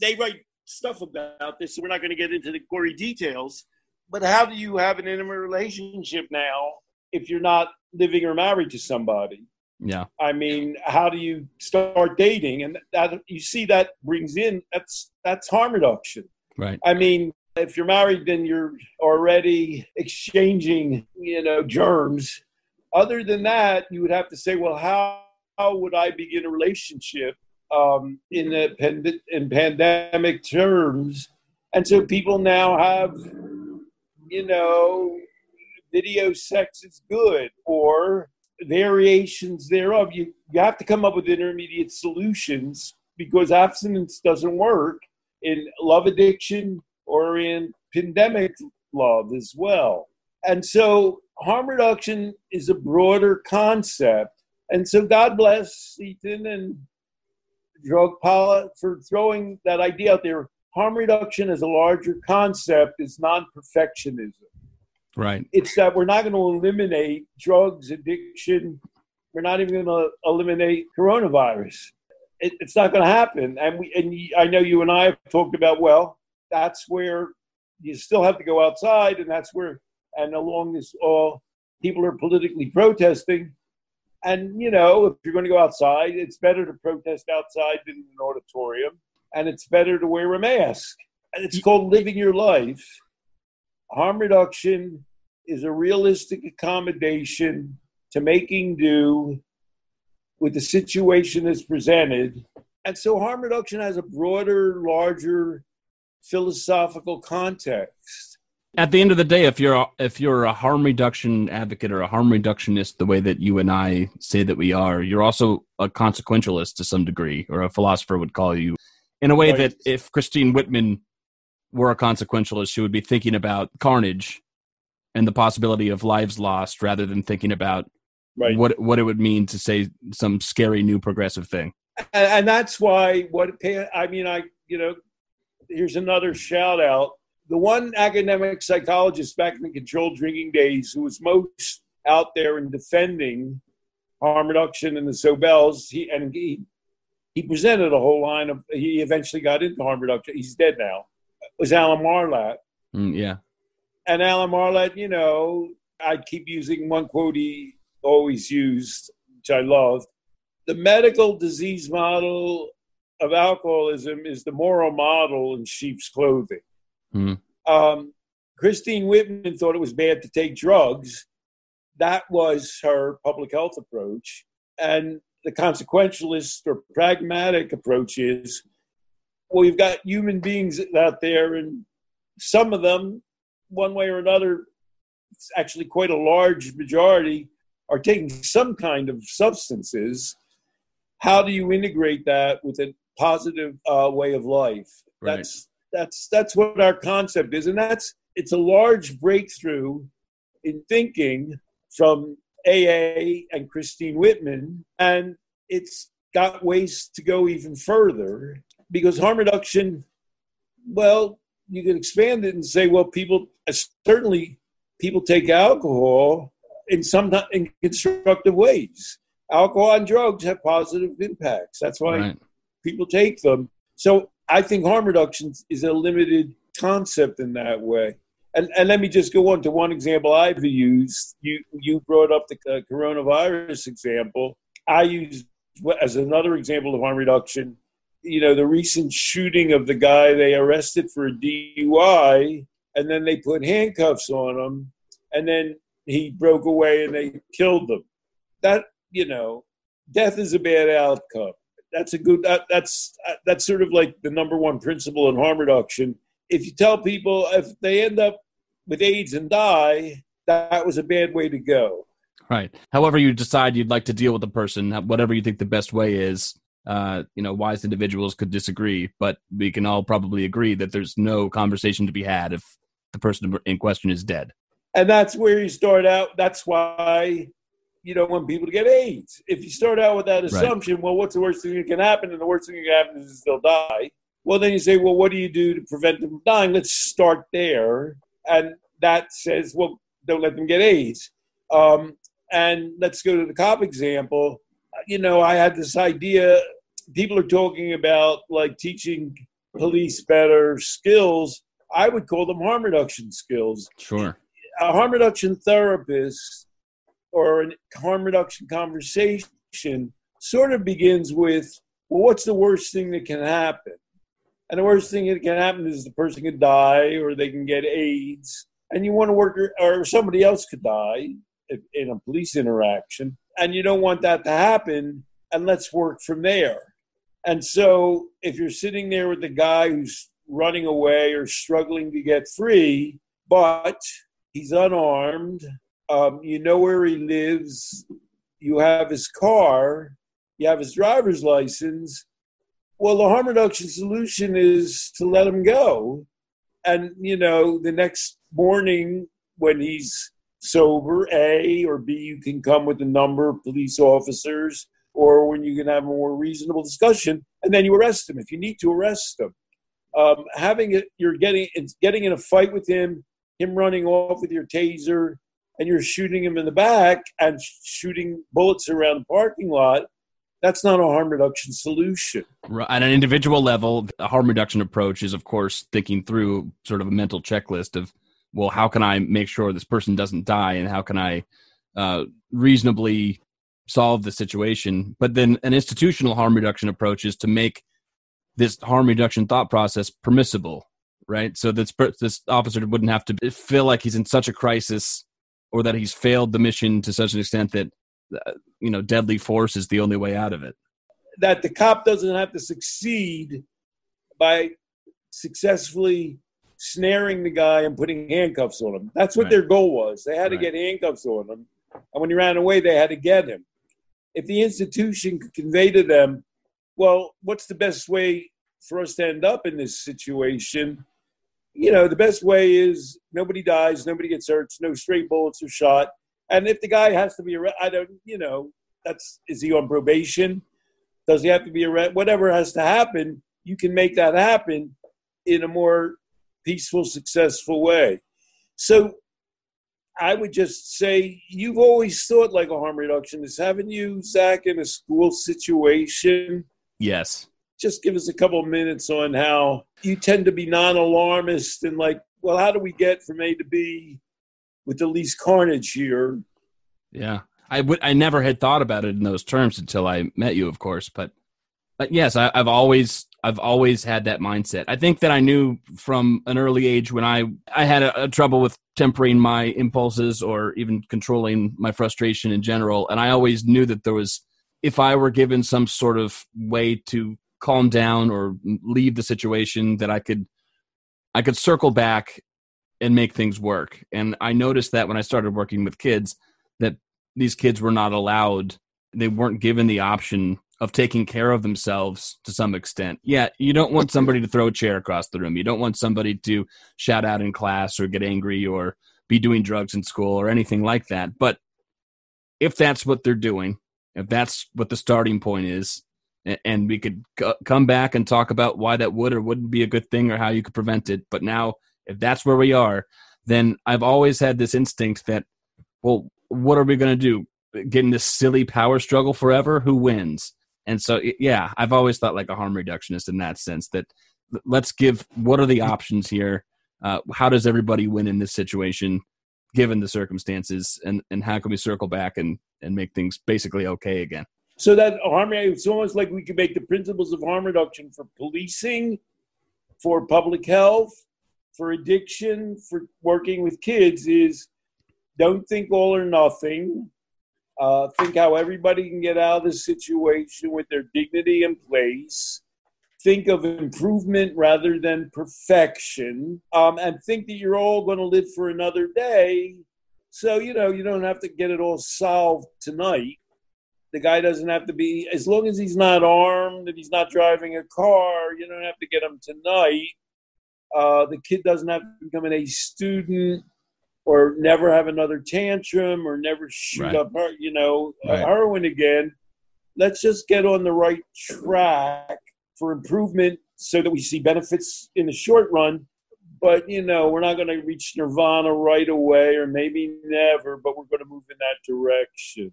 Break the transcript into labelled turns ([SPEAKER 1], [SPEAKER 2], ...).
[SPEAKER 1] they write stuff about this, so we're not going to get into the gory details. But how do you have an intimate relationship now if you're not living or married to somebody?
[SPEAKER 2] Yeah.
[SPEAKER 1] I mean, how do you start dating? And that you see that brings in that's that's harm reduction.
[SPEAKER 2] Right.
[SPEAKER 1] I mean, if you're married, then you're already exchanging, you know, germs. Other than that, you would have to say, well, how, how would I begin a relationship um, in the pand- in pandemic terms? And so people now have, you know, video sex is good or variations thereof. You you have to come up with intermediate solutions because abstinence doesn't work in love addiction or in pandemic love as well. And so harm reduction is a broader concept. And so God bless Ethan and Drug Paula for throwing that idea out there. Harm reduction as a larger concept is non perfectionism.
[SPEAKER 2] Right.
[SPEAKER 1] It's that we're not going to eliminate drugs, addiction. We're not even going to eliminate coronavirus. It, it's not going to happen. And we, and I know you and I have talked about. Well, that's where you still have to go outside, and that's where, and along this, all people are politically protesting. And you know, if you're going to go outside, it's better to protest outside than in an auditorium, and it's better to wear a mask. And it's called living your life harm reduction is a realistic accommodation to making do with the situation that's presented. And so harm reduction has a broader, larger philosophical context.
[SPEAKER 2] At the end of the day, if you're a, if you're a harm reduction advocate or a harm reductionist, the way that you and I say that we are, you're also a consequentialist to some degree, or a philosopher would call you, in a way that if Christine Whitman were a consequentialist, she would be thinking about carnage and the possibility of lives lost rather than thinking about
[SPEAKER 1] Right.
[SPEAKER 2] what what it would mean to say some scary new progressive thing.
[SPEAKER 1] and, and that's why what I mean, I you know, here's another shout out. The one academic psychologist back in the controlled drinking days who was most out there in defending harm reduction and the Sobells, he and he he presented a whole line of. He eventually got into harm reduction. He's dead now. Was Alan Marlatt,
[SPEAKER 2] Mm, yeah,
[SPEAKER 1] and Alan Marlatt, you know, I keep using one quote he always used, which I love. The medical disease model of alcoholism is the moral model in sheep's clothing.
[SPEAKER 2] Mhm.
[SPEAKER 1] Um, Christine Whitman thought it was bad to take drugs. That was her public health approach. And the consequentialist or pragmatic approach is well, you've got human beings out there, and some of them, one way or another, it's actually quite a large majority, are taking some kind of substances. How do you integrate that with a positive uh, way of life?
[SPEAKER 2] Right.
[SPEAKER 1] That's that's that's what our concept is, and that's it's a large breakthrough in thinking from AA and Christine Whitman, and it's got ways to go even further because harm reduction, well, you can expand it and say, well, people uh, certainly people take alcohol in some in constructive ways. Alcohol and drugs have positive impacts. That's why
[SPEAKER 2] right.
[SPEAKER 1] people take them. So I think harm reduction is a limited concept in that way. And, and let me just go on to one example I've used. You you brought up the uh, coronavirus example. I use as another example of harm reduction. You know the recent shooting of the guy they arrested for a DUI, and then they put handcuffs on him, and then he broke away and they killed him. That you know, death is a bad outcome that's a good that, that's that's sort of like the number one principle in harm reduction if you tell people if they end up with aids and die that was a bad way to go
[SPEAKER 2] Right. However, you decide you'd like to deal with the person, whatever you think the best way is. Uh, you know, wise individuals could disagree, but we can all probably agree that there's no conversation to be had if the person in question is dead.
[SPEAKER 1] and that's where you start out that's why you don't want people to get aids. If you start out with that assumption well what's the worst thing that can happen? And the worst thing that can happen is they'll die. Well then you say well what do you do to prevent them from dying? Let's start there. And that says well don't let them get aids. Um, and let's go to the cop example. You know i had this idea. People are talking about like teaching police better skills. I would call them harm reduction skills.
[SPEAKER 2] Sure.
[SPEAKER 1] A harm reduction therapist or a harm reduction conversation sort of begins with, well, what's the worst thing that can happen? And the worst thing that can happen is the person could die or they can get AIDS. And you want to work, or somebody else could die in a police interaction. And you don't want that to happen. And let's work from there. And so if you're sitting there with the guy who's running away or struggling to get free, but he's unarmed, um, you know where he lives, you have his car, you have his driver's license. Well, the harm reduction solution is to let him go. And, you know, the next morning when he's sober, A, or B, you can come with a number of police officers or when you can have a more reasonable discussion, and then you arrest him if you need to arrest him. Um, having it, you're getting getting in a fight with him, him running off with your taser, and you're shooting him in the back and shooting bullets around the parking lot. That's not a harm reduction solution. Right.
[SPEAKER 2] At an individual level, a harm reduction approach is, of course, thinking through sort of a mental checklist of, well, how can I make sure this person doesn't die, and how can I uh, reasonably solve the situation. But then an institutional harm reduction approach is to make this harm reduction thought process permissible, right? So this this officer wouldn't have to feel like he's in such a crisis or that he's failed the mission to such an extent that uh, you know deadly force is the only way out of it.
[SPEAKER 1] That the cop doesn't have to succeed by successfully snaring the guy and putting handcuffs on him. That's what right. their goal was. They had to get handcuffs on him. And when he ran away, they had to get him if the institution could convey to them, well, what's the best way for us to end up in this situation? You know, the best way is nobody dies, nobody gets hurt, no stray bullets are shot. And if the guy has to be arrested, I don't, you know, that's is he on probation? Does he have to be arrested? Whatever has to happen, you can make that happen in a more peaceful, successful way. So I would just say you've always thought like a harm reductionist, haven't you, Zach, in a school situation?
[SPEAKER 2] Yes.
[SPEAKER 1] Just give us a couple of minutes on how you tend to be non alarmist and like, well, how do we get from A to B with the least carnage here?
[SPEAKER 2] Yeah. I would I never had thought about it in those terms until I met you, of course. But but yes, I, I've always I've always had that mindset. I think that I knew from an early age when I I had a, a trouble with tempering my impulses or even controlling my frustration in general, and I always knew that there was if I were given some sort of way to calm down or leave the situation that I could I could circle back and make things work. And I noticed that when I started working with kids that these kids were not allowed they weren't given the option of taking care of themselves to some extent. Yeah, you don't want somebody to throw a chair across the room. You don't want somebody to shout out in class or get angry or be doing drugs in school or anything like that. But if that's what they're doing, if that's what the starting point is, and we could come back and talk about why that would or wouldn't be a good thing or how you could prevent it. But now, if that's where we are, then I've always had this instinct that, well, what are we going to do? Get in this silly power struggle forever? Who wins? And so, yeah, I've always thought like a harm reductionist in that sense that let's give what are the options here? Uh, how does everybody win in this situation given the circumstances? And, and how can we circle back and, and make things basically okay again?
[SPEAKER 1] So that harm, it's almost like we could make the principles of harm reduction for policing, for public health, for addiction, for working with kids is don't think all or nothing uh, think how everybody can get out of the situation with their dignity in place. Think of improvement rather than perfection. Um, and think that you're all going to live for another day. So, you know, you don't have to get it all solved tonight. The guy doesn't have to be, as long as he's not armed and he's not driving a car, you don't have to get him tonight. Uh, the kid doesn't have to become an A student or never have another tantrum or never shoot right. up her, you know, right. heroin again. Let's just get on the right track for improvement so that we see benefits in the short run. But, you know, we're not going to reach nirvana right away or maybe never, but we're going to move in that direction.